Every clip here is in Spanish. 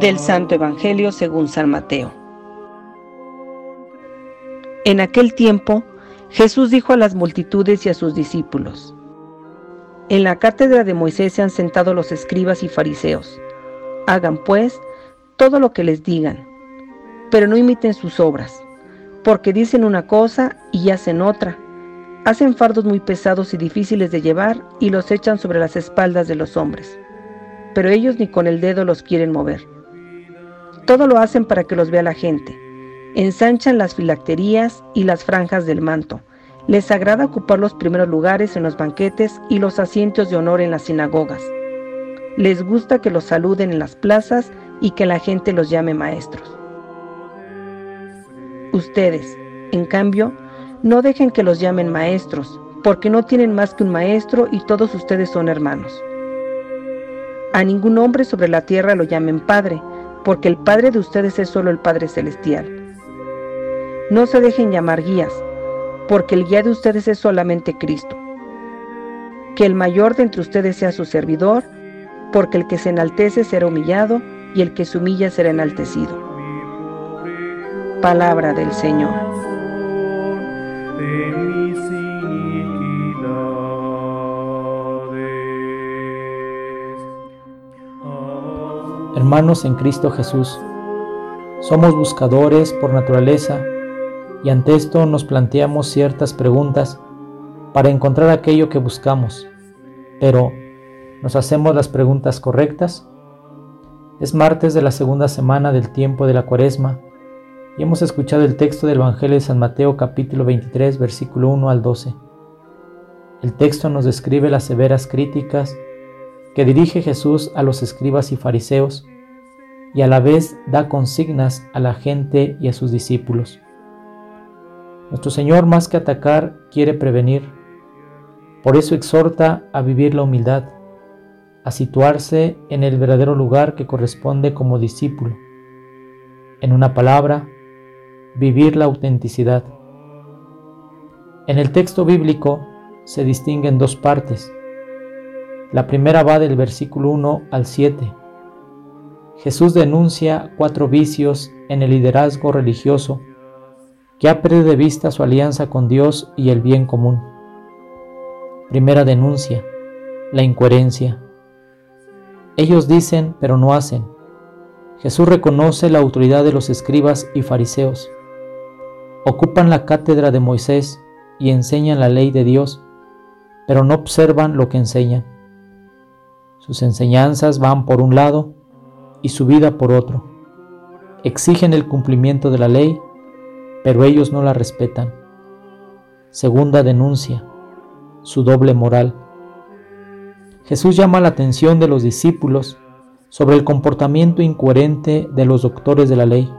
Del Santo Evangelio según San Mateo. En aquel tiempo, Jesús dijo a las multitudes y a sus discípulos, En la cátedra de Moisés se han sentado los escribas y fariseos. Hagan, pues, todo lo que les digan, pero no imiten sus obras, porque dicen una cosa y hacen otra Hacen fardos muy pesados y difíciles de llevar y los echan sobre las espaldas de los hombres, pero ellos ni con el dedo los quieren mover. Todo lo hacen para que los vea la gente. Ensanchan las filacterías y las franjas del manto. Les agrada ocupar los primeros lugares en los banquetes y los asientos de honor en las sinagogas. Les gusta que los saluden en las plazas y que la gente los llame maestros. Ustedes, en cambio, no dejen que los llamen maestros, porque no tienen más que un maestro y todos ustedes son hermanos. A ningún hombre sobre la tierra lo llamen Padre, porque el Padre de ustedes es solo el Padre Celestial. No se dejen llamar guías, porque el guía de ustedes es solamente Cristo. Que el mayor de entre ustedes sea su servidor, porque el que se enaltece será humillado y el que se humilla será enaltecido. Palabra del Señor. Hermanos en Cristo Jesús, somos buscadores por naturaleza y ante esto nos planteamos ciertas preguntas para encontrar aquello que buscamos, pero ¿nos hacemos las preguntas correctas? Es martes de la segunda semana del tiempo de la cuaresma y hemos escuchado el texto del Evangelio de San Mateo capítulo 23 versículo 1 al 12. El texto nos describe las severas críticas que dirige Jesús a los escribas y fariseos y a la vez da consignas a la gente y a sus discípulos. Nuestro Señor más que atacar quiere prevenir, por eso exhorta a vivir la humildad, a situarse en el verdadero lugar que corresponde como discípulo. En una palabra, vivir la autenticidad. En el texto bíblico se distinguen dos partes. La primera va del versículo 1 al 7. Jesús denuncia cuatro vicios en el liderazgo religioso que ha perdido de vista su alianza con Dios y el bien común. Primera denuncia, la incoherencia. Ellos dicen pero no hacen. Jesús reconoce la autoridad de los escribas y fariseos ocupan la cátedra de Moisés y enseñan la ley de Dios, pero no observan lo que enseñan. Sus enseñanzas van por un lado y su vida por otro. Exigen el cumplimiento de la ley, pero ellos no la respetan. Segunda denuncia, su doble moral. Jesús llama la atención de los discípulos sobre el comportamiento incoherente de los doctores de la ley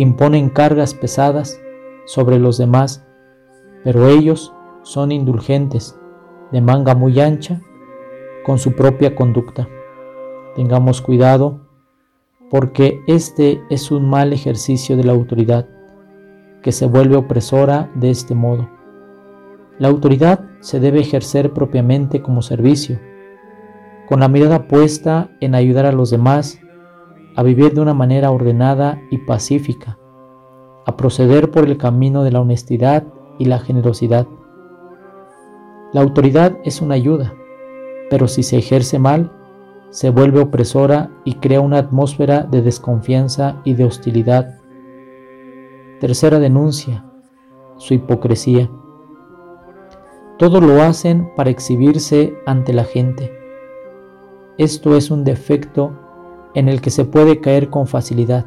imponen cargas pesadas sobre los demás, pero ellos son indulgentes, de manga muy ancha, con su propia conducta. Tengamos cuidado porque este es un mal ejercicio de la autoridad, que se vuelve opresora de este modo. La autoridad se debe ejercer propiamente como servicio, con la mirada puesta en ayudar a los demás a vivir de una manera ordenada y pacífica, a proceder por el camino de la honestidad y la generosidad. La autoridad es una ayuda, pero si se ejerce mal, se vuelve opresora y crea una atmósfera de desconfianza y de hostilidad. Tercera denuncia, su hipocresía. Todo lo hacen para exhibirse ante la gente. Esto es un defecto en el que se puede caer con facilidad.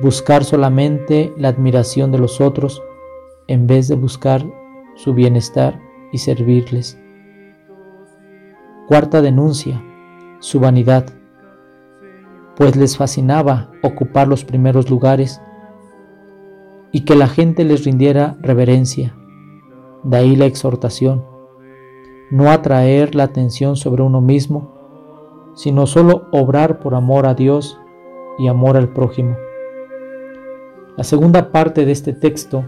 Buscar solamente la admiración de los otros en vez de buscar su bienestar y servirles. Cuarta denuncia, su vanidad, pues les fascinaba ocupar los primeros lugares y que la gente les rindiera reverencia. De ahí la exhortación, no atraer la atención sobre uno mismo, sino solo obrar por amor a Dios y amor al prójimo. La segunda parte de este texto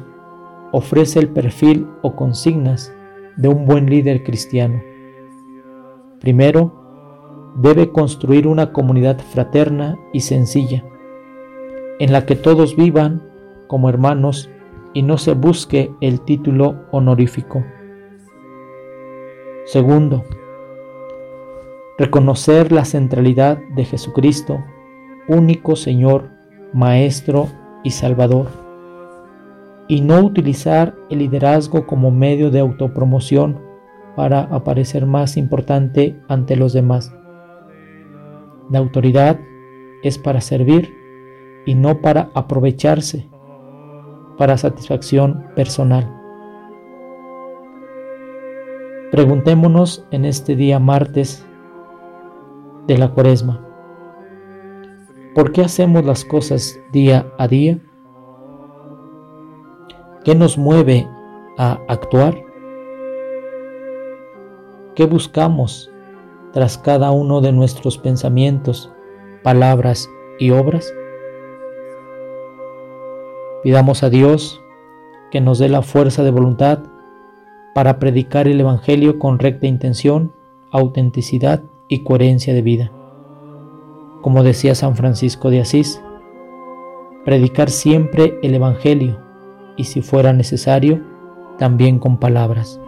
ofrece el perfil o consignas de un buen líder cristiano. Primero, debe construir una comunidad fraterna y sencilla, en la que todos vivan como hermanos y no se busque el título honorífico. Segundo, reconocer la centralidad de Jesucristo, único Señor, Maestro y Salvador, y no utilizar el liderazgo como medio de autopromoción para aparecer más importante ante los demás. La autoridad es para servir y no para aprovecharse para satisfacción personal. Preguntémonos en este día martes de la cuaresma, ¿por qué hacemos las cosas día a día? ¿Qué nos mueve a actuar? ¿Qué buscamos tras cada uno de nuestros pensamientos, palabras y obras? Pidamos a Dios que nos dé la fuerza de voluntad para predicar el Evangelio con recta intención, autenticidad y coherencia de vida. Como decía San Francisco de Asís, predicar siempre el Evangelio y si fuera necesario, también con palabras.